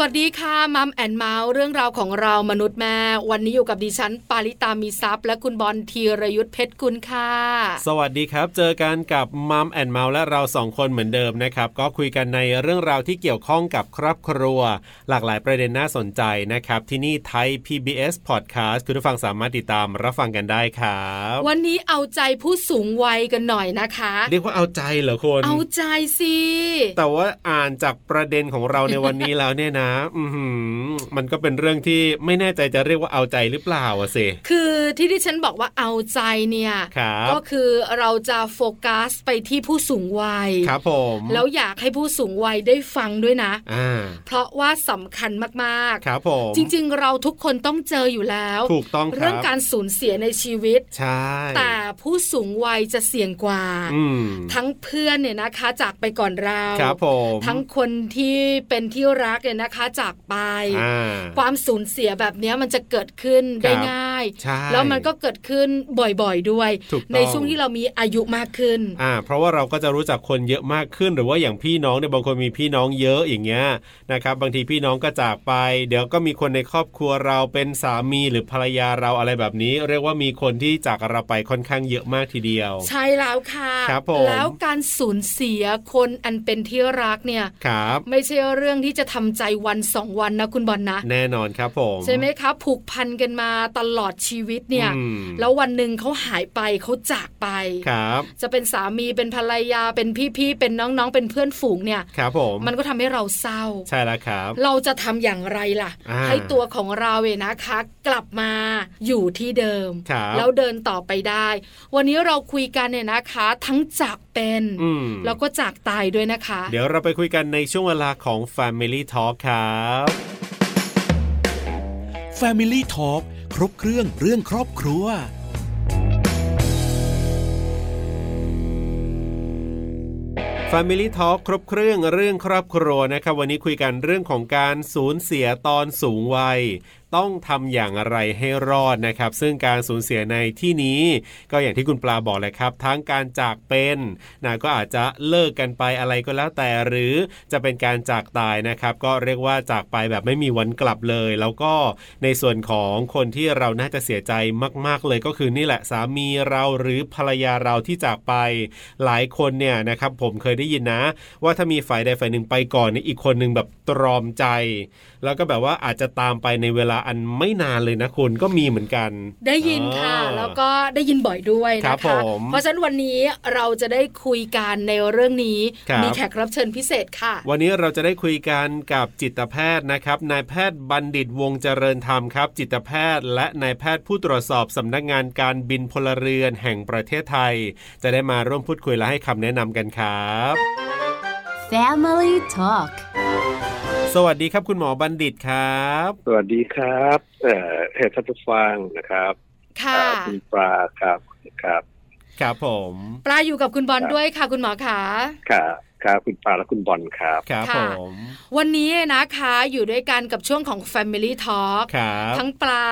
สวัสดีค่ะ Mom and More เรื่องราวของเรามนุษย์แม่วันนี้อยู่กับดิฉัน ปาริตามีทรัพย์และคุณบอลธีรยุทธเพชรกุลค่ะสวัสดีครับ เจอกันกับ Mom and More และเราสองคนเหมือนเดิมนะครับก็คุยกันในเรื่องราวที่เกี่ยวข้องกับครอบครัว หลากหลายประเด็นน่าสนใจนะครับที่นี่ Thai PBS Podcast คุณผู้ฟังสามารถติดตามรับฟังกันได้ครับวันนี้เอาใจผู้สูงวัยกันหน่อยนะคะ เรียกว่าเอาใจเหรอคุณเอาใจสิแต่ว่าอ่านจากประเด็นของเราในวันนี้แล้วเนี่ยนะอืมันก็เป็นเรื่องที่ไม่แน่ใจจะเรียกว่าเอาใจหรือเปล่าอะสิคือที่ที่ฉันบอกว่าเอาใจเนี่ยก็คือเราจะโฟกัสไปที่ผู้สูงวัยครับผมแล้วอยากให้ผู้สูงวัยได้ฟังด้วยนะเพราะว่าสำคัญมากๆครับผมจริง ๆ เราทุกคนต้องเจออยู่แล้วถูกต้องเรื่องการสูญเสียในชีวิตใช่แต่ผู้สูงวัยจะเสี่ยงกว่าทั้งเพื่อนเนี่ยนะคะจากไปก่อนเราครับผมทั้งคนที่เป็นที่รักเนี่ยนะคะจากไป ความสูญเสียแบบนี้มันจะเกิดขึ้นได้ง่าย แล้วมันก็เกิดขึ้นบ่อยๆด้วย ในช่วงที่เรามีอายุมากขึ้นอ่าเพราะว่าเราก็จะรู้จักคนเยอะมากขึ้น หรือว่าอย่างพี่น้องเนี่ยบางคนมีพี่น้องเยอะอย่างเงี้ยนะครับบางทีพี่น้องก็จากไป เดี๋ยวก็มีคนในครอบครัวเราเป็นสามีหรือภรรยาเราอะไรแบบนี้ เรียกว่ามีคนที่จากเราไปค่อนข้างเยอะมากทีเดียว ใช่แล้วค่ะครับผมแล้วการสูญเสียคนอันเป็นที่รักเนี่ยครับไม่ใช่เรื่องที่จะทำใจวันสองวันนะคุณบอลนะ แน่นอนครับผมใช่ไหมครับผูกพันกันมาตลอดชีวิตเนี่ยแล้ววันหนึ่งเขาหายไปเขาจากไปครับ จะเป็นสามีเป็นภรรยาเป็นพี่ๆเป็นน้องๆ เป็นเพื่อนฝูงเนี่ยครับผมมันก็ทำให้เราเศร้าใช่แล้วครับ เราจะทำอย่างไรล่ะ ให้ตัวของเราเองนะคะ กลับมาอยู่ที่เดิม แล้วเดินต่อไปได้ วันนี้เราคุยกันเนี่ยนะคะ ทั้งจากเป็นแล้วก็จากตายด้วยนะคะ เดี๋ยวเราไปคุยกันในช่วงเวลาของ Family Talk ครับ Family Talk ครบเครื่องเรื่องครอบครัว Family Talk ครบเครื่องเรื่องครอบครัวนะครับวันนี้คุยกันเรื่องของการสูญเสียตอนสูงวัย ต้องทำอย่างไรให้รอดนะครับ ซึ่งการสูญเสียในที่นี้ ก็อย่างที่คุณปลาบอกเลยครับ ทั้งการจากเป็นนะก็อาจจะเลิกกันไปอะไรก็แล้วแต่หรือจะเป็นการจากตายนะครับ ก็เรียกว่าจากไปแบบไม่มีวันกลับเลย แล้วก็ในส่วนของคนที่เราน่าจะเสียใจมาก ๆ เลยก็คือนี่แหละสามีเราหรือภรรยาเราที่จากไปหลายคนเนี่ยนะครับผมเคยได้ยินนะ ว่าถ้ามีฝ่ายใดฝ่ายหนึ่งไปก่อนนี่อีกคนหนึ่งแบบตรอมใจแล้วก็แบบว่าอาจจะตามไปในเวลาอันไม่นานเลยนะคุณก็มีเหมือนกัน ได้ยินค่ะ แล้วก็ได้ยินบ่อยด้วยนะคะเพราะฉะนั้นวันนี้เราจะได้คุยกันในเรื่องนี้มีแขกรับเชิญพิเศษค่ะ วันนี้เราจะได้คุยกันกับจิตแพทย์นะครับนายแพทย์บัณฑิตวงเจริญธรรมครับ จิตแพทย์ และนายแพทย์ผู้ตรวจสอบสำนักงานการบินพลเรือนแห่งประเทศไทย จะได้มาร่วมพูดคุยและให้คำแนะนำกันครับ Family Talk สวัสดีครับคุณหมอบัณฑิตครับ สวัสดีครับเอ่อเฮทัตุฟังนะครับค่ะคุณปลาครับครับ ครับผม ปลาอยู่กับคุณบอลด้วยค่ะ คุณหมอขาครับ ครับคุณปาและคุณบอลครับครับผมวันนี้นะคะอยู่ด้วยกันกับช่วงของ Family Talk ทั้งปลา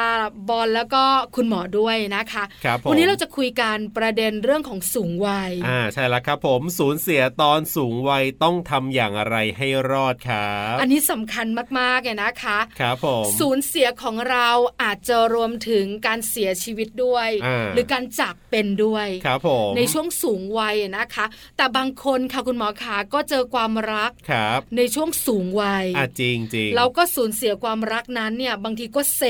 บอลแล้วก็คุณหมอด้วยนะคะครับวันนี้เราจะคุยกันประเด็นเรื่องของสูงวัยอ่าใช่แล้วครับผมสูญเสียตอนสูงวัยต้องทำอย่างไรให้รอดครับอันนี้สำคัญมากๆเลยนะคะครับผมสูญเสียของเราอาจจะรวมถึงการเสียชีวิตด้วย หรือการจากเป็นด้วยครับผมในช่วงสูงวัยนะคะ แต่บางคนค่ะคุณหมอคะก็เจอความรักครับในช่วงสูงวัยอะจริงจริงเราก็สูญเสียความรักนั้นเนี่ยบางทีก็เซ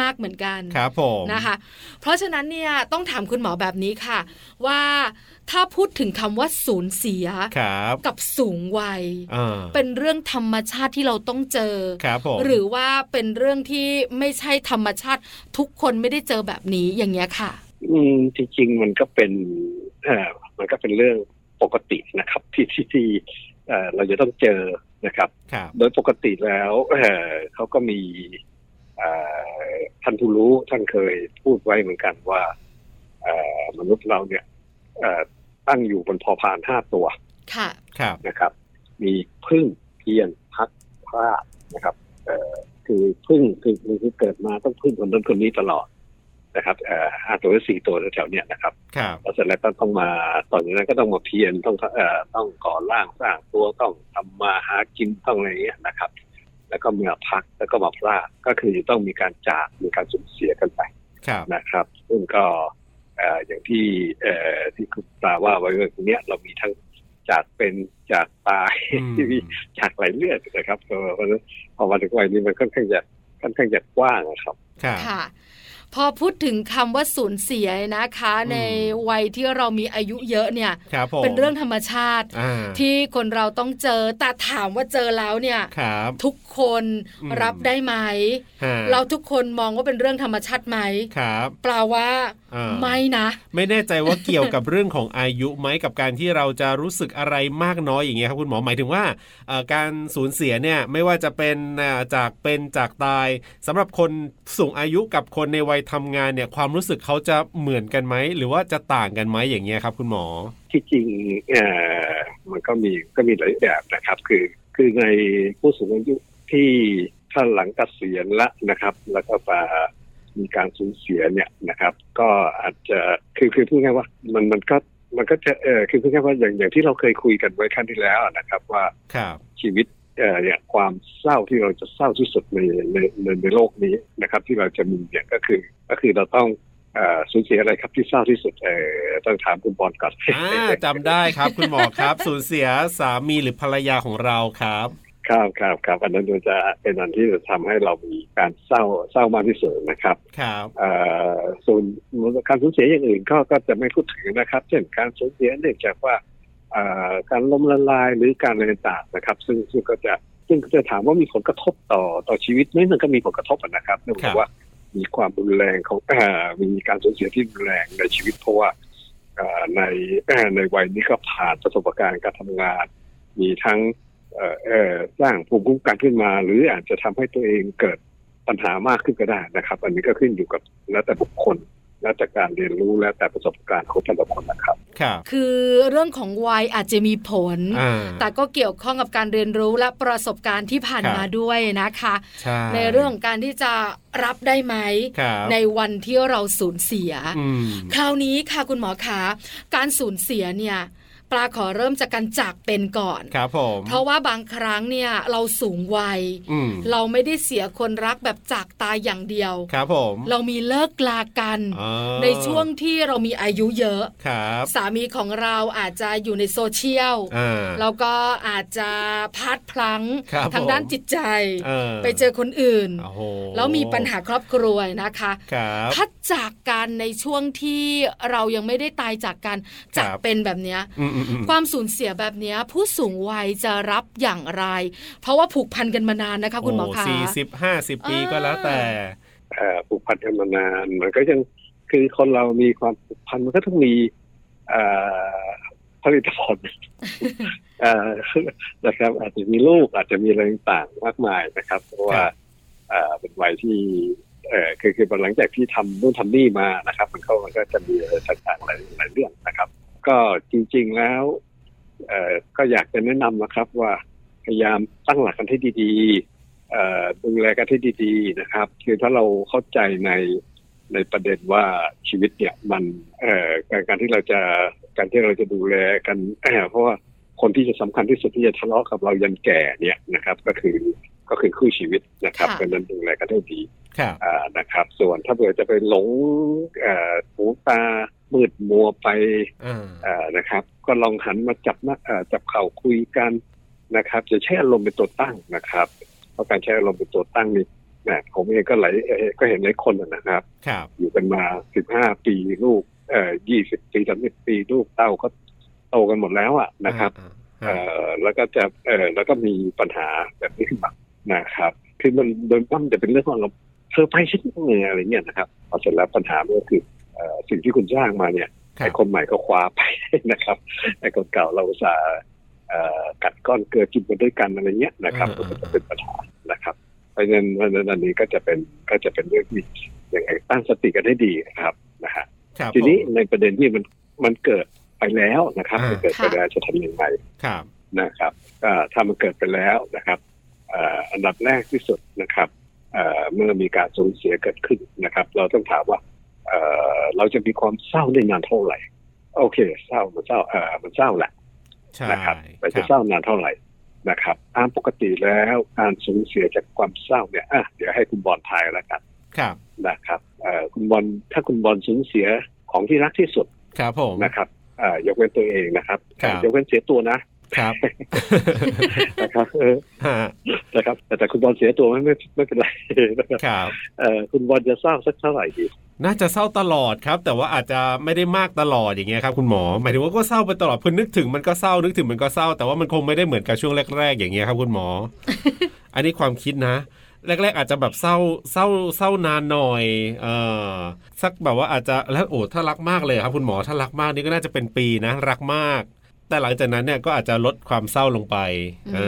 มากๆเหมือนกันครับผมนะคะ เพราะฉะนั้นเนี่ยต้องถามคุณหมอแบบนี้ค่ะ ว่าถ้าพูดถึงคำว่าสูญเสียกับสูงวัย เป็นเรื่องธรรมชาติที่เราต้องเจอ หรือว่าเป็นเรื่องที่ไม่ใช่ธรรมชาติ ทุกคนไม่ได้เจอแบบนี้อย่างเงี้ยค่ะ อืมจริงๆมันก็เป็นเออมันก็เป็นเรื่อง ปกตินะครับที่ที่ที่เราจะต้องเจอนะครับ โดยปกติแล้วเขาก็มีท่านผู้รู้ท่านเคยพูดไว้เหมือนกันว่ามนุษย์เราเนี่ยตั้งอยู่บนพอพานห้าตัวค่ะนะครับ มีพึ่งเพียนพักพลาดนะครับคือพึ่งคือคือเกิดมาต้องพึ่งคนนั้นคนนี้ตลอด นะครับเอ่อห้าตัวหรือสี่ตัวแถวเนี้ยนะครับแล้วเสร็จแล้วก็ต้องมาตอนนั้นก็ต้องมาเพียรต้องเอ่อต้องก่อร่างสร้างตัวต้องทำมาหากินต้องอะไรเงี้ยนะครับ แล้วก็มาพักแล้วก็มาพลาดก็คือต้องมีการจากมีการสูญเสียกันไปนะครับ ซึ่งก็อย่างที่ที่คุณปลาว่าไว้เรื่องนี้เรามีทั้งจากเป็นจากตายที่มีจากไหลเลือดนะครับเพราะฉะนั้นพอมาถึงวัยนี้มันค่อนข้างจะค่อนข้างจะกว้างนะครับค่ะ พอพูดถึงคำว่าสูญเสียนะคะ ในวัยที่เรามีอายุเยอะเนี่ยเป็นเรื่องธรรมชาติ ที่คนเราต้องเจอแต่ถามว่าเจอแล้วเนี่ยทุกคนรับได้ไหม เราทุกคนมองว่าเป็นเรื่องธรรมชาติไหมครับเปล่าว่าไม่นะ ไม่แน่ใจว่าเกี่ยวกับเรื่องของอายุไหมกับการที่เราจะรู้สึกอะไรมากน้อยอย่างเงี้ยครับคุณหมอหมายถึงว่าการสูญเสียเนี่ยไม่ว่าจะเป็นจากเป็นจากตายสำหรับคนสูงอายุกับคนในวัยทำงานเนี่ยความรู้สึกเขาจะเหมือนกันไหมหรือว่าจะต่างกันไหมอย่างเงี้ยครับ คุณหมอที่จริงเอ่อมันก็มีก็มีหลายแบบนะครับ คือคือในผู้สูงอายุที่ถ้าหลังเกษียณละนะครับ แล้วก็มามีการสูญเสียเนี่ยนะครับ ก็อาจจะคือคือพูดง่ายว่ามันมันก็มันก็จะเออคือพูดง่ายว่าอย่างอย่างที่เราเคยคุยกันไว้ขั้นที่แล้วนะครับ ว่าชีวิตเอ่อเนี่ยความเศร้าที่เราจะเศร้าที่สุดในในในในโลกนี้นะครับ ที่เราจะมีเนี่ยก็คือ ก็คือเราต้องสูญเสียอะไรครับที่เศร้าที่สุดเออต้องถามคุณบอลก่อนจำได้ครับคุณหมอครับสูญเสียสามีหรือภรรยาของเราครับครับครับครับอันนั้นจะเป็นอันที่จะทำให้เรามีการเศร้าเศร้ามากที่สุดนะครับครับส่วนการสูญเสียอย่างอื่นก็ก็จะไม่พูดถึงนะครับ เช่นการสูญเสียเนื่องจากว่า การล้มละลายหรือการอะไรต่างนะครับ ซึ่งซึ่งก็จะซึ่งจะถามว่ามีผลกระทบต่อต่อชีวิตไหมมันก็มีผลกระทบนะครับเนื่องจากว่ามีความรุนแรงของมีการสูญเสียที่รุนแรงในชีวิตเพราะว่าในในวัยนี้ก็ผ่านประสบการณ์การทำงาน มีทั้งสร้างภูมิคุ้มกันขึ้นมา หรืออาจจะทำให้ตัวเองเกิดปัญหามากขึ้นก็ได้นะครับ อันนี้ก็ขึ้นอยู่กับแล้วแต่บุคคล แล้วแต่การเรียนรู้แล้วแต่ประสบการณ์ของแต่ละคนนะครับครับ คือเรื่องของวัยอาจจะมีผล แต่ก็เกี่ยวข้องกับการเรียนรู้และประสบการณ์ที่ผ่านมาด้วยนะคะใในเรื่องของการที่จะรับได้ไหม ในวันที่เราสูญเสีย คราวนี้ค่ะคุณหมอคะการสูญเสียเนี่ย ปลาขอเริ่มจากการจากเป็นก่อนครับผมเพราะว่าบางครั้งเนี่ยเราสูงวัย เราไม่ได้เสียคนรักแบบจากตายอย่างเดียวครับผมเรามีเลิกลากัน ในช่วงที่เรามีอายุเยอะครับสามีของเราอาจจะอยู่ในโซเชียลแล้วก็อาจจะพลาดพลั้งทางด้านจิตใจ ไปเจอคนอื่น แล้วมีปัญหาครอบครัวนะคะถ้าจากกันในช่วงที่เรายังไม่ได้ตายจากกันจากเป็นแบบเนี้ยความสูญเสียแบบนี้ผู้สูงวัยจะรับอย่างไร เพราะว่าผูกพันกันมานานนะคะ คุณหมอคะสี่สิบห้าสิบปีก็แล้วแต่ผูกพันกันมานานมันก็ยังคือคนเรามีความผูกพันมันก็ต้องมีผลิตผลนะครับ อาจจะมีลูกอาจจะมีอะไรต่างมากมายนะครับ เพราะว่าเป็นวัยที่เออคือคือหลังจากที่ทำนู่นทำนี่มานะครับ มันก็มันก็จะมีอะไรต่างๆหลายหลายเรื่องนะครับ ก็จริง ๆแล้วก็อยากจะแนะนำนะครับว่าพยายามตั้งหลักกันให้ดีๆดูแลกันให้ดีๆนะครับ คือถ้าเราเข้าใจในในประเด็นว่าชีวิตเนี่ยมันการที่เราจะการที่เราจะดูแลกันเพราะว่าคนที่จะสำคัญที่สุดที่จะทะเลาะกับเรายันแก่เนี่ยนะครับ ก็คือ ก็คือคู่ชีวิตนะครับเพราะนั้นดูแลกันให้ดีนะครับ ส่วนถ้าเผื่อจะไปหลงหูตามืดมัวไปนะครับ ก็ลองหันมาจับนะจับเข่าคุยกันนะครับจะใช้อารมณ์เป็นตัวตั้งนะครับ เพราะการใช้อารมณ์เป็นตัวตั้งนี่นะผมเองก็หลายก็เห็นหลายคนนะครับ อยู่กันมาสิบห้าปีลูกเอ่อยี่สิบปีสามสิบปีลูกเต้าก็โตกันหมดแล้วอะนะครับ เอ่อแล้วก็จะเอ่อแล้วก็มีปัญหาแบบนี้ขึ้นมา นะครับคือมันโดยมั่นจะเป็นเรื่องของเราเซอร์ไพรส์ชิ้นเงอะไรเงี้ยนะครับพอเสร็จแล้วปัญหาก็คือสิ่งที่คุณสร้างมาเนี่ยไอ้คนใหม่ก็คว้าไปนะครับไอ้คนเก่าเราสู้กัดก้อนเกลือกินมาด้วยกันอะไรเงี้ยนะครับก็จะเป็นปัญหานะครับเพราะฉะนั้นอันนี้ก็จะเป็นก็จะเป็นเรื่องที่ยังไงตั้งสติกันให้ดีนะครับนะฮะทีนี้ในประเด็นที่มันมันเกิดไปแล้วนะครับมันเกิดไปแล้วจะทำยังไงนะครับถ้ามันเกิดไปแล้วนะครับ อันดับแรกที่สุดนะครับเมื่อมีการสูญเสียเกิดขึ้นนะครับ เราต้องถามว่าเออเราจะมีความเศร้าได้นานเท่าไหร่ โอเค เศร้ามันเศร้าเออมันเศร้าแหละนะครับแต่จะเศร้านานเท่าไหร่นะครับตามปกติแล้วการสูญเสียจากความเศร้าเนี่ยอะเดี๋ยวให้คุณบอลทายแล้วกันครับนะครับเอ่อคุณบอลถ้าคุณบอลสูญเสียของที่รักที่สุดครับผมนะครับเอ่อยกเว้นตัวเองนะครับครับยกเว้นเสียตัวนะ ครับนะครับเออฮะนะครับแต่แต่คุณบอลเสียตัวไม่ไม่ไม่เป็นไรนะครับครับเอ่อคุณบอลจะเศร้าสักเท่าไหร่ดีน่าจะเศร้าตลอดครับ แต่ว่าอาจจะไม่ได้มากตลอดอย่างเงี้ยครับคุณหมอหมายถึงว่าก็เศร้าไปตลอดเพื่อนึกถึงมันก็เศร้านึกถึงมันก็เศร้า แต่ว่ามันคงไม่ได้เหมือนกับช่วงแรก ๆ อย่างเงี้ยครับคุณหมอ อันนี้ความคิดนะแรก ๆ อาจจะแบบเศร้าเศร้าเศร้านานหน่อย เออสักแบบว่าอาจจะแล้วโอ้ถ้ารักมากเลยครับคุณหมอถ้ารักมากนี่ก็น่าจะเป็นปีนะ รักมาก แต่หลังจากนั้นเนี่ยก็อาจจะลดความเศร้าลงไปเอ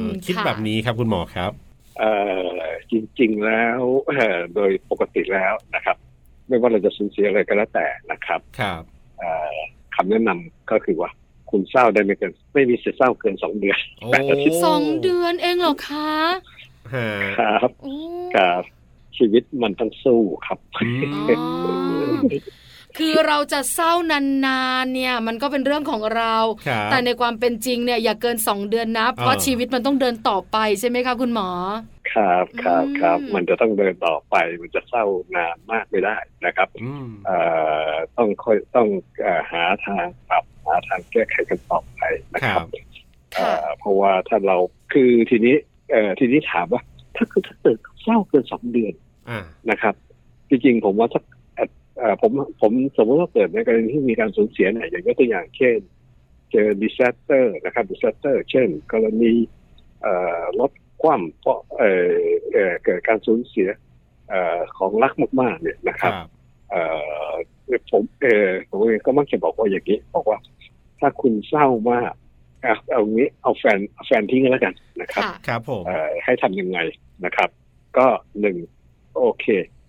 อคิดแบบนี้ครับคุณหมอครับเอ่อจริง ๆ แล้วเอ่อโดยปกติแล้วนะครับ ไม่ว่าเราจะสูญเสียอะไรก็แล้วแต่นะครับครับเอ่อคำแนะนำก็คือว่าคุณเศร้าได้ไม่เกินไม่มีสิทธิ์เศร้าเกินสองเดือนโอ้แปดอาทิตย์สองเดือนเองเหรอคะฮะครับโอ้ครับชีวิตมันต้องสู้ครับอือ๋อม คือเราจะเศร้านานๆเนี่ยมันก็เป็นเรื่องของเราครับแต่ในความเป็นจริงเนี่ยอย่าเกินสองเดือนนะเพราะอ่าชีวิตมันต้องเดินต่อไปใช่ไหมคะคุณหมอครับครับครับอืมมันจะต้องเดินต่อไปมันจะเศร้านานมากไม่ได้นะครับอืมเอ่อต้องค่อยต้องเอ่อหาทางปรับหาทางแก้ไขกันต่อไปนะคครัรับบเอ่ค่ะอเพราะว่าถ้าเราคือทีนี้เอ่อทีนี้ถามว่า ถ้าคือถ้าเกิดเศร้าเกินสองเดือนอ่านะครับจริงๆผมว่าถ้าเอ่อเอ่อ ผมผมสมมติว่าเกิดในกรณีที่มีการสูญเสียเนี่ยอย่างยกตัวอย่างเช่น เจอ disaster นะครับ disaster เช่น กรณีเอ่อรถคว่ำเพราะเอ่อเอ่อเกิดการสูญเสียเอ่อของรักมาก ๆ เนี่ยนะคครับรับเอ่อผมเออผมเองก็มักจะบอกว่าอย่างนี้ บอกว่า ถ้าคุณเศร้ามากอะเอางี้เอาแฟนเอาแฟนทิ้งกันแล้วกันนะครับค่ะครับผมเอ่อให้ทำยังไงนะครับ ก็หนึ่งโอเคเอ่อ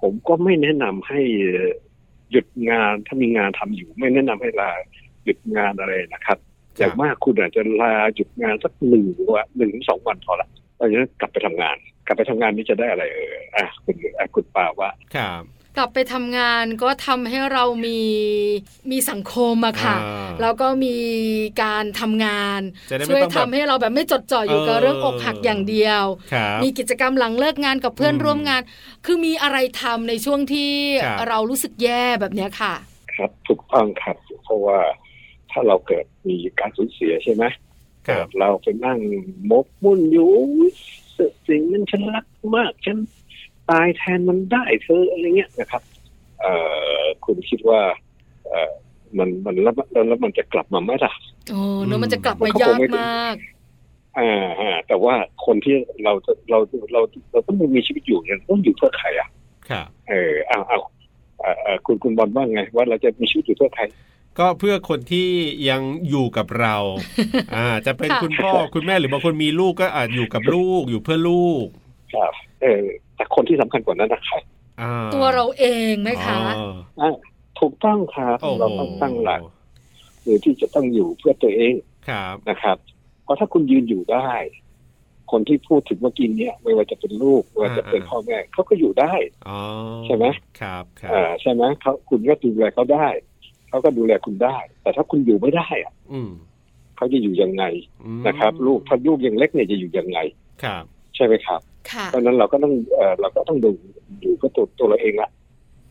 ผมก็ไม่แนะนำให้หยุดงานถ้ามีงานทำอยู่ ไม่แนะนำให้ลาหยุดงานอะไรนะครับอย่างมากคุณอาจจะลาหยุดงานสักหนึ่งวันหนึ่งถึงสองวันพอละตอนนั้นกลับไปทำงาน กลับไปทำงานนี่จะได้อะไรเอออะคุณอะคุณป่าว่าครับ กลับไปทำงานก็ทำให้เรามีมีสังคมอะค่ะอ่าแล้วก็มีการทำงานจะได้ไม่ช่วยต้องแบบทำให้เราแบบไม่จดจ่ออยู่กับเออเรื่องอกหักอย่างเดียวครับมีกิจกรรมหลังเลิกงานกับเพื่อนอืมร่วมงาน คือมีอะไรทำในช่วงที่ครับเรารู้สึกแย่แบบเนี้ยค่ะ ครับถูกต้องครับเพราะว่าถ้าเราเกิดมีการสูญเสียใช่ไหมครัเกิบดเราไปนั่งมกมุ่นอยู่อุ๊ยสิ่งนั้นฉันรักมากฉัน ตายแทนมันได้เธออะไรเงี้ยนะครับเอ่อคุณคิดว่าเอ่อมันมันแล้วแล้วแล้วมันจะกลับมาไหมล่ะโอ้เนอะอืมมันจะกลับมาเขาคยางกไม่ถึงมากอ่าอ่าแต่ว่าคนที่เราจะเราเราเราต้องมีชีวิตอยู่เนี่ยต้องอยู่เพื่อใครอะครับเออเอาเอาเอ่อเอ่อคุณคุณบอลว่าไง ว่าเราจะมีชีวิตอยู่เพื่อใครก็เพื่อคนที่ยังอยู่กับเรา อ่า จะเป็นค่ะคุณพ่อคุณแม่หรือบางคนมีลูกก็อาจอยู่กับลูกอยู่เพื่อลูก ครับเออแต่คนที่สำคัญกว่านั้นนะใครอ่าตัวเราเองไหมคะอ๋ออ่าถูกต้องครับโอ้โหเราต้องตั้งหลักหรือที่จะต้องอยู่เพื่อตัวเองครับนะครับ เพราะถ้าคุณยืนอยู่ได้ คนที่พูดถึงเมื่อกี้เนี่ย ไม่ว่าจะเป็นลูกไม่ว่าจะเป็นพ่อแม่เขาก็อยู่ได้อ๋อใช่ไหมครับครับอ่าใช่ไหมเขาคุณก็ดูแลเขาได้เขาก็ดูแลคุณได้ แต่ถ้าคุณอยู่ไม่ได้อะอืมเขาจะอยู่ยังไงอืมนะครับ ลูกถ้าลูกยังเล็กเนี่ยจะอยู่ยังไงครับ ใช่ไหมครับค่ะ เพราะฉะนั้นเราก็ต้องเอ่อเราก็ต้องดูดูเพื่อตัวตัวเราเองละ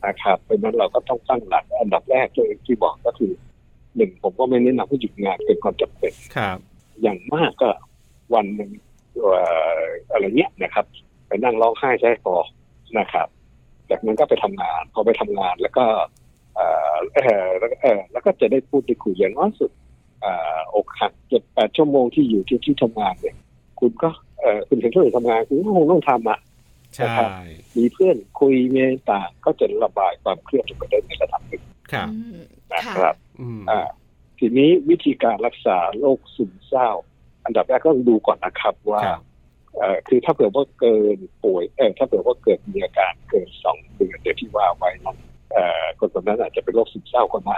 นะครับเพราะฉะนั้นเราก็ต้องตั้งหลักอันดับแรกตัวเองที่บอกก็คือหนึ่งผมก็ไม่แนะนำให้หยุดงานเป็นความจำเป็นครับ อย่างมากก็วันหนึ่งเอ่ออะไรเงี้ยนะครับ ไปนั่งร้องไห้ใช่พอนะครับ จากนั้นก็ไปทำงาน พอไปทำงานแล้วก็เอ่อเอ่อแล้วก็เอ่อแล้วก็จะได้พูดได้คุยอย่างน้อยสุดเอ่ออกหักเจ็ดแปดชั่วโมงที่อยู่ที่ที่ทำงานเนี่ย คุณก็เอ่อคุณเห็นเพื่อนทำงานคุณก็คงต้องทำอะใช่นะครับมีเพื่อนคุยเมตต่างก็จะระบายความเครียดลงไปได้ในระดับหนึ่งครับอืมนะค่ะครับอืมอ่าทีนี้วิธีการรักษาโรคซึมเศร้า อันดับแรกก็ต้องดูก่อนนะครับว่าครับเอ่อคือถ้าเผื่อว่าเกินป่วยเออถ้าเผื่อว่าเกิดมีอาการเกินสองเดือนเดี๋ยวที่ว่าไว้นั้นเอ่อคนคนนั้นอาจจะเป็นโรคซึมเศร้าก็ได้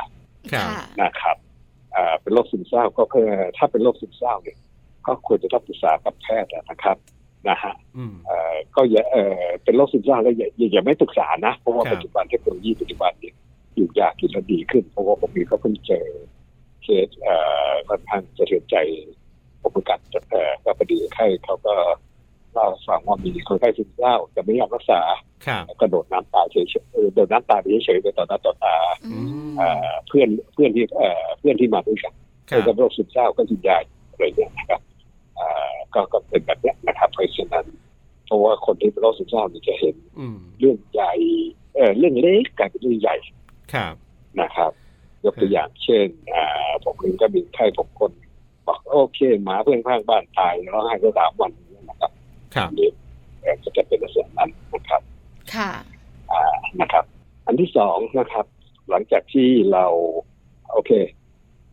ครับค่ะนะครับอ่าเป็นโรคซึมเศร้าก็คือถ้าเป็นโรคซึมเศร้าเนี่ย ก็ควรจะต้องปรึกษากับแพทย์นะครับนะฮะก็อย่าเออเป็นโรคซึมเศร้าแล้วอย่าอย่าไม่ศึกษานะ เพราะว่าปัจจุบันเทคโนโลยีปัจจุบันเนี่ยอยู่ยากกินแล้วดีขึ้น เพราะว่าผมเองก็เพิ่งเจอเคสเอ่อค่อนข้างจะเทือนใจผมประกันเอ่อก็พอดีไข้เขาก็เล่าฟังว่ามีคนไข้ซึมเศร้าจะไม่ยอมรักษาก็โดดน้ำตายเฉยๆโดดน้ำตายไปเฉยๆไปต่อหน้าต่อตาเพื่อนเพื่อนที่เพื่อนที่มาด้วยกันเป็นโรคซึมเศร้าก็จินยาอะไรเนี่ยนะครับ ก็ก็เป็นแบบนี้นะครับเพราะฉะนั้นเพราะว่าคนที่เป็นโรคซึมเศร้านี่จะเห็นเรื่องใหญ่เออเรื่องเล็กกลายเป็นเรื่องใหญ่ครับนะครับ ยกตัวอย่างเช่น อ่า ผมเองก็มีไข้ผมคนบอกโอเคหมาเพื่อนข้างบ้านตายร้องไห้ก็สามวันนะครับ ครับนี่ก็จะเป็นลักษณะนั้นนะครับ ค่ะ อ่านะครับ อันที่สองนะครับ หลังจากที่เราโอเค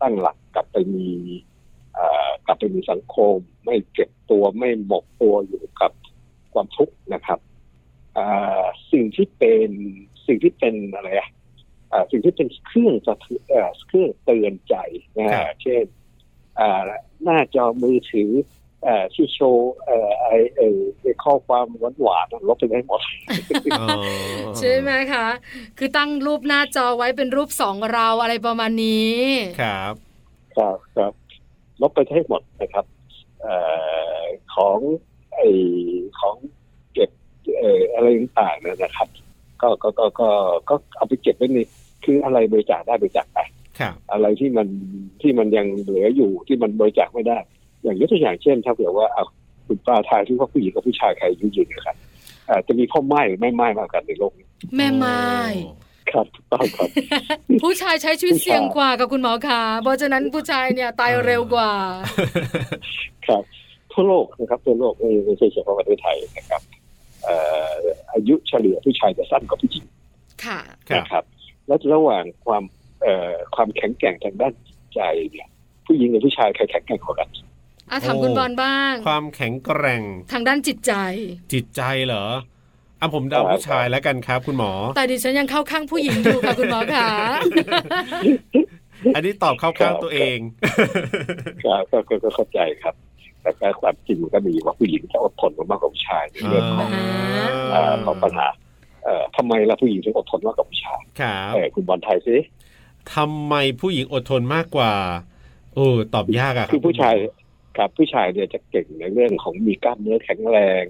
ตั้งหลักกลับไปมีกลับไปมีสังคม ไม่เก็บตัวไม่หมกตัวอยู่กับความทุกข์นะครับสิ่งที่เป็นสิ่งที่เป็นอะไรอะสิ่งที่เป็นเครื่องจะเครื่องเตือนใจนะเช่นหน้าจอมือถือที่โชว์ไอ้ไอ้ข้อความหวานหวานลบไปได้หมดใช่ไหมคะ คือตั้งรูปหน้าจอไว้เป็นรูปสองเราอะไรประมาณนี้ ครับ ครับครับลบไปให้หมดนะครับ อของไอของเก็บเอออะไรต่างๆนะครับ ก็ก็ก็ก็ก็เอาไปเก็บไว้ในคืออะไรบริจาคได้บริจาคไปอะไรที่มันที่มันยังเหลืออยู่ที่มันบริจาคไม่ได้ อย่างยกตัวอย่างเช่น ถ้าเผื่อว่าเอาคุณป้าทายที่ว่าผู้หญิงกับผู้ชายใครยุ่งยิงนะครับจะมีพ่อไม้หรือไม่ไม้มากกันในโลกนี้แม่ไม้ ครับต้องครับ ผู้ชายใช้ชีวิตเสี่ยงกว่ากับคุณหมอคะเพราะฉะนั้นผู้ชายเนี่ยตายเร็วกว่า ครับทั่วโลกนะครับทั่วโลกไม่ใช่เฉพาะประเทศไทยนะครับอายุเฉลี่ยผู้ชายจะสั้นกว่าผู้หญิงค่ะนะครับ แล้วระหว่างความความแข็งแกร่งทางด้านใจเนี่ยผู้หญิงกับผู้ชายใครแข็งแกร่งกว่ากันอาถามคุณบอลบ้าง ความแข็งแกร่ง ทางด้านจิตใจ จิตใจเหรอ อะผมเดาผู้ชายแล้วกันครับ คุณหมอ แต่ดิฉันยังเข้าข้างผู้หญิงอยู่ค่ะคุณหมอค่ะอันนี้ตอบเข้าข้างตัวเองครับก็เข้าใจครับแต่กความจริงมันก็มีว่าผู้หญิงจะอดทนมากกว่าผู้ชายในเรื่องของของปัญหาเอ่อทำไมล่ะผู้หญิงถึงอดทนมากกว่าผู้ชายครับคุณบอลไทยสิทำไมผู้หญิงอดทนมากกว่าโอ้ตอบยากอะคือผู้ชาย กับผู้ชายเนี่ยจะเก่งในเรื่องของมีกล้ามเนื้อแข็งแรง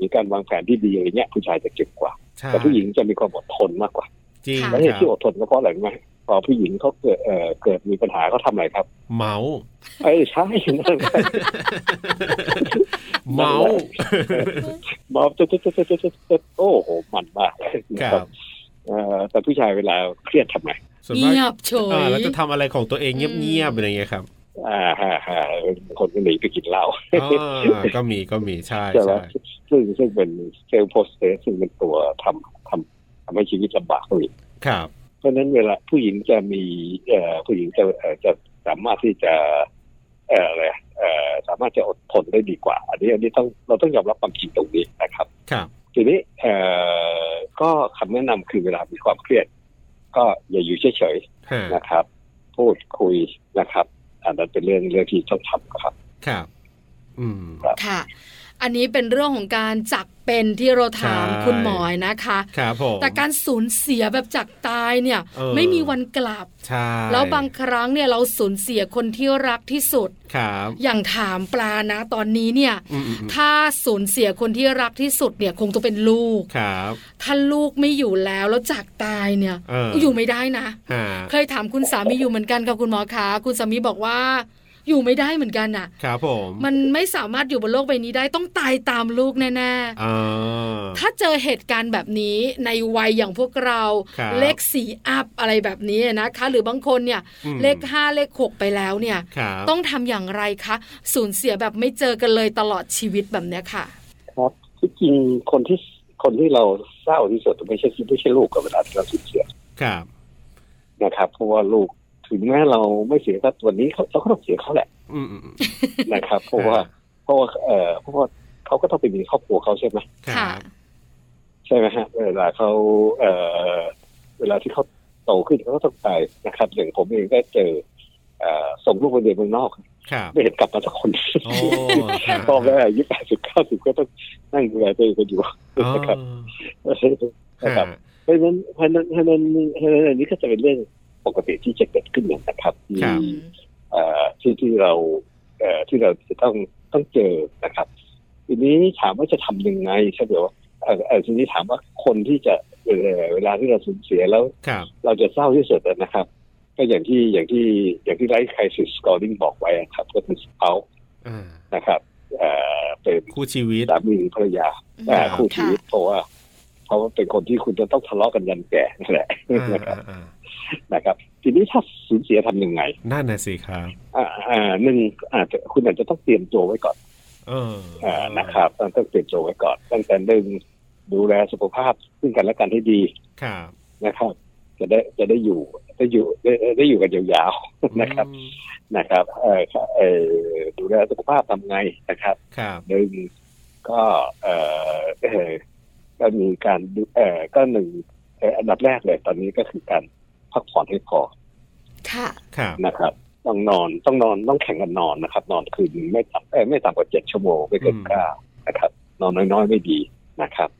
มีการวางแผนที่ดีอะไรเงี้ยผู้ชายจะเก่งกว่า แต่ผู้หญิงจะมีความอดทนมากกว่าจริงแล้วเหตุที่อดทนก็เพราะอะไรไหมพอผู้หญิงเขาเกิดเอ่อเกิดมีปัญหาเขาทำอะไรครับ เมาไอ้ใช่เมาเมาจะจะจะจะจะโอ้โหมันมากเลยครับแต่ผู้ชายเวลาเครียดทำไงเงียบเฉยแล้วจะทำอะไรของตัวเองเงียบๆอะไรเงี้ยครับ อ่าฮะฮะคนก็หนีไปกินเหล้าก็มีก็มีใช่ใช่ซึ่งซึ่งเป็นเซลล์โพสเตสซึ่งเป็นตัวทำทำทำให้ชีวิตลำบากเลยครับ เพราะนั้นเวลาผู้หญิงจะมีเอ่อผู้หญิงจะเอ่อจะสามารถที่จะเอ่ออะไรเอ่อสามารถจะอดทนได้ดีกว่า อันนี้อันนี้ต้องเราต้องยอมรับความจริงตรงนี้นะครับ ครับ ทีนี้เอ่อก็คำแนะนำคือเวลามีความเครียด ก็อย่าอยู่เฉยๆนะครับ พูดคุยนะครับ อันนั้นเป็นเรื่องเรื่องที่ต้องทำครับ ครับ อืมค่ะ อันนี้เป็นเรื่องของการจักเป็นที่เราถามคุณหมอยนะคะครับผมแต่การสูญเสียแบบจากตายเนี่ยไม่มีวันกลับใช่แล้วบางครั้งเนี่ยเราสูญเสียคนที่รักที่สุดครับอย่างถามปลานะตอนนี้เนี่ยถ้าสูญเสียคนที่รักที่สุดเนี่ยคงต้องเป็นลูกครับถ้าลูกไม่อยู่แล้วแล้วจากตายเนี่ยอยู่ไม่ได้นะ เคยถามคุณสามีอยู่เหมือนกันกับคุณหมอคะคุณสามีบอกว่า อยู่ไม่ได้เหมือนกันอะ ครับผมมันไม่สามารถอยู่บนโลกใบนี้ได้ต้องตายตามลูกแน่ๆถ้าเจอเหตุการณ์แบบนี้ในวัยอย่างพวกเราเลขสี่อัพอะไรแบบนี้นะคะ หรือบางคนเนี่ยเลขห้าเลขหกไปแล้วเนี่ย ต้องทำอย่างไรคะสูญเสียแบบไม่เจอกันเลยตลอดชีวิตแบบเนี้ยค่ะครับที่จริงคนที่คนที่เราเศร้าที่สุดไม่ใช่ไม่ใช่ลูกกับเวลาที่เราสูญเสียครับนะครับเพราะว่าลูก ถึงแม้เราไม่เสียก็ตัวนี้เขาเราก็ต้องเสียเขาแหละนะครับ เพราะว่าเพราะว่าเออเพราะว่าเขาก็ต้องไปมีครอบครัวเขาใช่ไหมค่ะใช่ไหมฮะเวลาเขาเออเวลาที่เขาโตขึ้นเขาก็ต้องไปนะครับ อย่างผมเองก็เจอส่งลูกไปเรียนเมืองนอกไม่เห็นกลับมาสักคนพ่อแม่อายุแปดสิบเก้าสิบก็ต้องนั่งดูแลตัวเองกันอยู่นะครับนะครับเพราะฉะนั้นเพราะนั้นเพราะนั้นเพราะนั้นอันนี้ก็จะเป็นเรื่อง ปกติที่จะเกิดขึ้นนะครับที่ที่ที่เราที่เราจะต้องต้องเจอนะครับ ทีนี้ถามว่าจะทำยังไงใช่ไหมว่าเออทีนี้ถามว่าคนที่จะเวลาที่เราสูญเสียแล้ว เราจะเศร้าที่สุดนะครับ ก็อย่างที่อย่างที่อย่างที่ life crisis scoring บอกไว้ครับ ก็คือเขานะครับเป็นคู่ชีวิตสามีภรรยาคู่ชีวิตเพราะว่า เพราะว่าเป็นคนที่คุณจะต้องทะเลาะกันยันแก่นั่นแหละนะครับนะครับ ทีนี้ถ้าสูญเสียทำยังไงนั่นน่ะสิครับอ่าหนึ่งอาจจะคุณอาจจะต้องเตรียมตัวไว้ก่อนอ่านะครับต้องเตรียมตัวไว้ก่อนตั้งแต่หนึ่งดูแลสุขภาพซึ่งกันและกันให้ดีนะครับ จะได้จะได้อยู่ได้อยู่ได้ได้อยู่กันยาวๆนะครับนะครับเออเออดูแลสุขภาพทำไงนะครับหนึ่งก็เออ ก็มีการดูเออก็หนึ่งอันดับแรกเลยตอนนี้ก็คือการพักผ่อนให้พอค่ะนะครับ ต้องนอนต้องนอนต้องแข่งกันนอนนะครับ นอนคืนไม่ต่ำเออไม่ต่ำกว่าเจ็ดชั่วโมงไม่เกินเก้านะครับ นอนน้อยๆไม่ดีนะครับ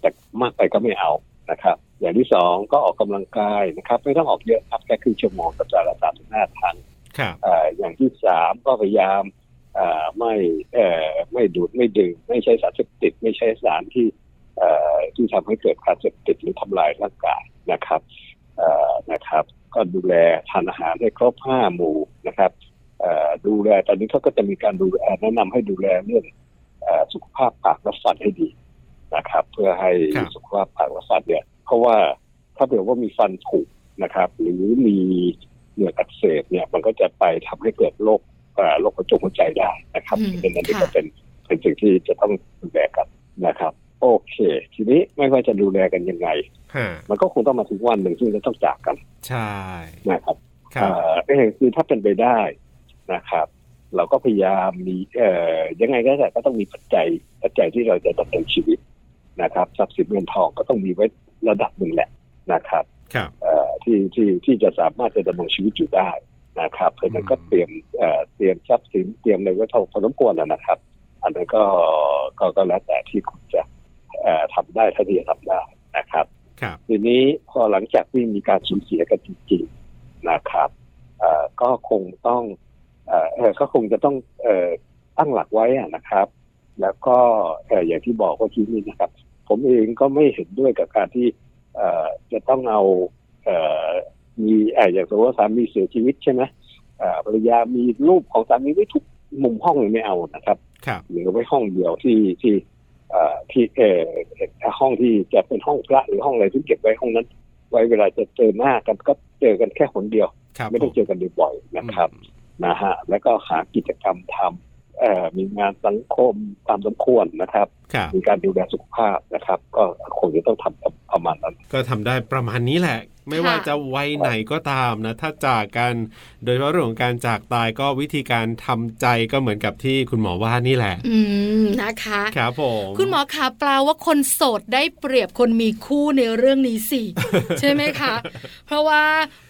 แต่มากไปก็ไม่เอานะครับ อย่างที่สองก็ออกกำลังกายนะครับ ไม่ต้องออกเยอะครับแค่ครึ่งชั่วโมงสัปดาห์ละสามถึงห้าครั้งอย่างที่สามก็พยายามไม่ไม่ดูดไม่ดื่มไม่ใช้สารเสพติดไม่ใช้สารที่ ที่ทำให้เกิดการเสพติดหรือทำลายร่างกายนะครับนะครับ ก็ดูแลทานอาหารให้ครบห้าหมู่นะครับดูแลตอนนี้เขาก็จะมีการดูแลแนะนำให้ดูแลเรื่องสุขภาพปากและฟันให้ดีนะครับ เพื่อให้สุขภาพปากและฟันเนี่ย เพราะว่าถ้าเผื่อว่ามีฟันผุนะครับ หรือมีเหงื่ออักเสบเนี่ย มันก็จะไปทำให้เกิดโรคโรคกระจกหัวใจได้นะครับเป็นอันนี้ก็เป็นเป็นสิ่งที่จะต้องดูแลกันนะครับ โอเค ทีนี้ไม่ว่าจะดูแลกันยังไง มันก็คงต้องมาถึงวันหนึ่งที่จะต้องจากกัน ใช่นะครับเออคือถ้าเป็นไปได้นะครับ เราก็พยายามมีเอ่อยังไงก็แต่ก็ต้องมีปัจจัยปัจจัยที่เราจะดำเนินชีวิตนะครับทรัพย์สินเงินทองก็ต้องมีไว้ระดับหนึ่งแหละนะครับครับที่ที่ที่จะสามารถจะดำเนินชีวิตอยู่ได้นะครับเพราะนั้นก็เตรียมเตรียมทรัพย์สินเตรียมอะไรไว้เท่าพอสมควรแล้วนะครับ อันนั้นก็ก็ก็แล้วแต่ที่คุณจะ ทำได้ถ้าที่จะทำได้นะครับทีนี้พอหลังจากที่มีการสูญเสียกันจริงๆนะครับก็คงต้องก็คงจะต้องตั้งหลักไว้นะครับ แล้วก็อย่างที่บอกว่าที่นี่นะครับ ผมเองก็ไม่เห็นด้วยกับการที่จะต้องเอามีอย่างสมมติว่าสามีเสียชีวิตใช่ไหมภรรยามีรูปของสามีไว้ทุกมุมห้องเลยไม่เอานะครับหรือไว้ห้องเดียวที่ที่ ที่เออห้องที่จะเป็นห้องพระหรือห้องอะไรที่เก็บไว้ห้องนั้น ไว้เวลาจะเจอหน้ากันก็เจอกันแค่คนเดียว ไม่ต้องเจอกันบ่อยๆนะครับนะฮะแล้วก็หากิจกรรมทำมีงานสังคมตามสมควรนะครับ มีการดูแลสุขภาพนะครับ ก็คงจะต้องทำประมาณนั้น ก็ทำได้ประมาณนี้แหละ ไม่ว่าจะวัยไหนก็ตามนะ ถ้าจากกันโดยเฉพาะเรื่องของการจากตายก็วิธีการทำใจก็เหมือนกับที่คุณหมอว่านี่แหละ อืมนะคะครับผมคุณหมอขาแปลว่าคนโสดได้เปรียบคนมีคู่ในเรื่องนี้สิใช่ไหมคะ เพราะว่า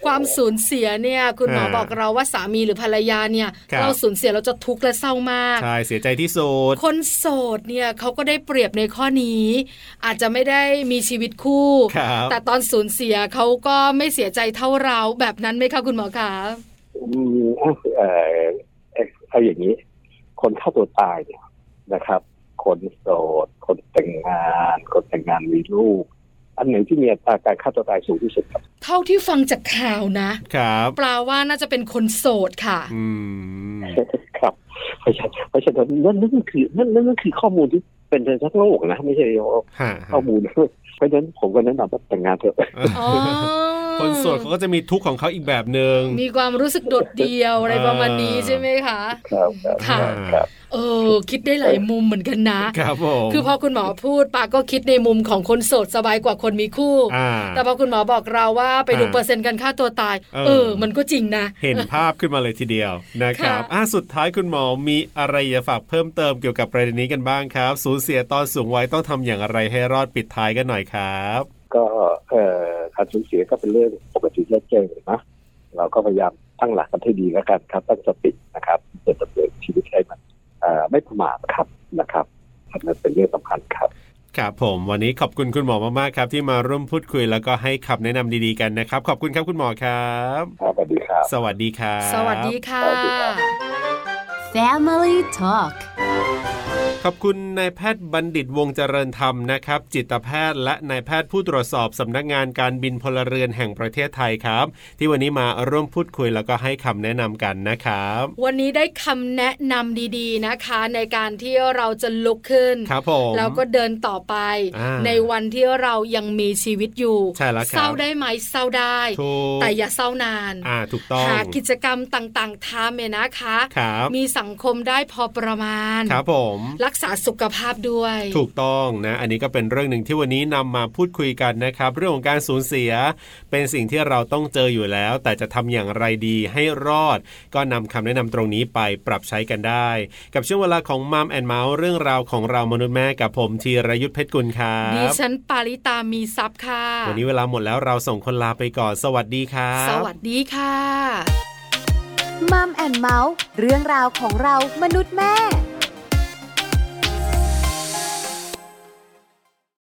ความสูญเสียเนี่ย คุณหมอบอกเราว่าสามีหรือภรรยาเนี่ย เราสูญเสียเราจะทุกข์และเศร้ามากใช่เสียใจที่สุดคนโสดเนี่ยเขาก็ได้เปรียบในข้อนี้ อาจจะไม่ได้มีชีวิตคู่ แต่ตอนสูญเสียเขาก็ไม่เสียใจเท่าเราแบบนั้นไหมคะคุณหมอคะอืมเออเอาอย่างนี้ คนฆ่าตัวตายเนี่ยนะครับ คนโสด คนแต่งงาน คนแต่งงานมีลูก อันไหนที่มีอัตราการฆ่าตัวตายสูงที่สุดครับ เท่าที่ฟังจากข่าวนะครับปลาว่าน่าจะเป็นคนโสดค่ะ อืมครับเพราะฉะนั้นเพราะฉะนั้นนั่นนั่นคือนั่นนั่นคือข้อมูลที่ เป็นทั้งโลกนะ ไม่ใช่ข้อมูลเพราะฉะนั้นผมก็แนะนำว่าแต่งงานเถอะ คนโสดเขาก็จะมีทุกข์ของเขาอีกแบบหนึ่งมีความรู้สึกโดดเดี่ยวอะไรประมาณนี้ใช่ไหมคะครับค่ะเออคิดได้หลายมุมเหมือนกันนะครับผมคือพอคุณหมอพูดปาก็คิดในมุมของคนโสดสบายกว่าคนมีคู่ แต่พอคุณหมอบอกเราว่าไปดูเปอร์เซ็นต์การฆ่าตัวตาย เออ มันก็จริงนะ เห็นภาพขึ้นมาเลยทีเดียวนะครับอะสุดท้ายคุณหมอมีอะไรจะฝากเพิ่มเติมเกี่ยวกับประเด็นนี้กันบ้างครับ สูญเสียตอนสูงวัยต้องทำอย่างไรให้รอดปิดท้ายกันหน่อยครับ ก็เอ่อ การสูญเสียก็เป็นเรื่องปกติเล่นเจอนะเราก็พยายามตั้งหลักกันให้ดีแล้วกันครับตั้งสตินะครับเกิดไม่ประมาทครับนะครับนั่นเป็นเรื่องสำคัญครับครับผมวันนี้ขอบคุณคุณหมอมากๆครับ ที่มาร่วมพูดคุยแล้วก็ให้คำแนะนำดีๆกันนะครับ ขอบคุณครับคุณหมอครับครับสวัสดีครับ สวัสดีครับ สวัสดีค่ะ Family Talk ขอบคุณนายแพทย์บัณฑิตวงเจริญธรรมนะครับ จิตแพทย์และนายแพทย์ผู้ตรวจสอบสำนักงานการบินพลเรือนแห่งประเทศไทยครับ ที่วันนี้มาร่วมพูดคุยแล้วก็ให้คำแนะนำกันนะครับ วันนี้ได้คำแนะนำดีๆนะคะ ในการที่เราจะลุกขึ้นครับผมแล้วก็เดินต่อไป ในวันที่เรายังมีชีวิตอยู่ใช่แล้วเศร้าได้ไหมเศร้าได้ แต่อย่าเศร้านานอ่าถูกต้องหากิจกรรมต่างๆทำเนี่ยนะคะครับมีสังคมได้พอประมาณครับผมรักษาสุขภาพด้วย ถูกต้องนะอันนี้ก็เป็นเรื่องหนึ่งที่วันนี้นำมาพูดคุยกันนะครับ เรื่องของการสูญเสียเป็นสิ่งที่เราต้องเจออยู่แล้ว แต่จะทำอย่างไรดีให้รอด ก็นำคำแนะนำตรงนี้ไปปรับใช้กันได้ กับช่วงเวลาของมัมแอนเมาส์เรื่องราวของเรามนุษย์แม่กับผมธีรยุทธเพชรกุลครับดิฉันปาริตามีซับค่ะ วันนี้เวลาหมดแล้วเราส่งคนลาไปก่อนสวัสดีครับสวัสดีค่ะมัมแอนเมาส์เรื่องราวของเรามนุษย์แม่